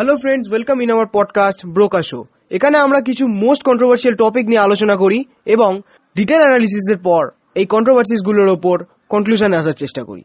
Hello friends welcome in our podcast broker show এখানে আমরা কিছু মোস্ট কন্ট্রোভার্সিয়াল টপিক নিয়ে আলোচনা করি এবং ডিটেল অ্যানালিসিসের পর এই কন্ট্রোভার্সিসগুলোর ওপর কনক্লুশনে আসার চেষ্টা করি।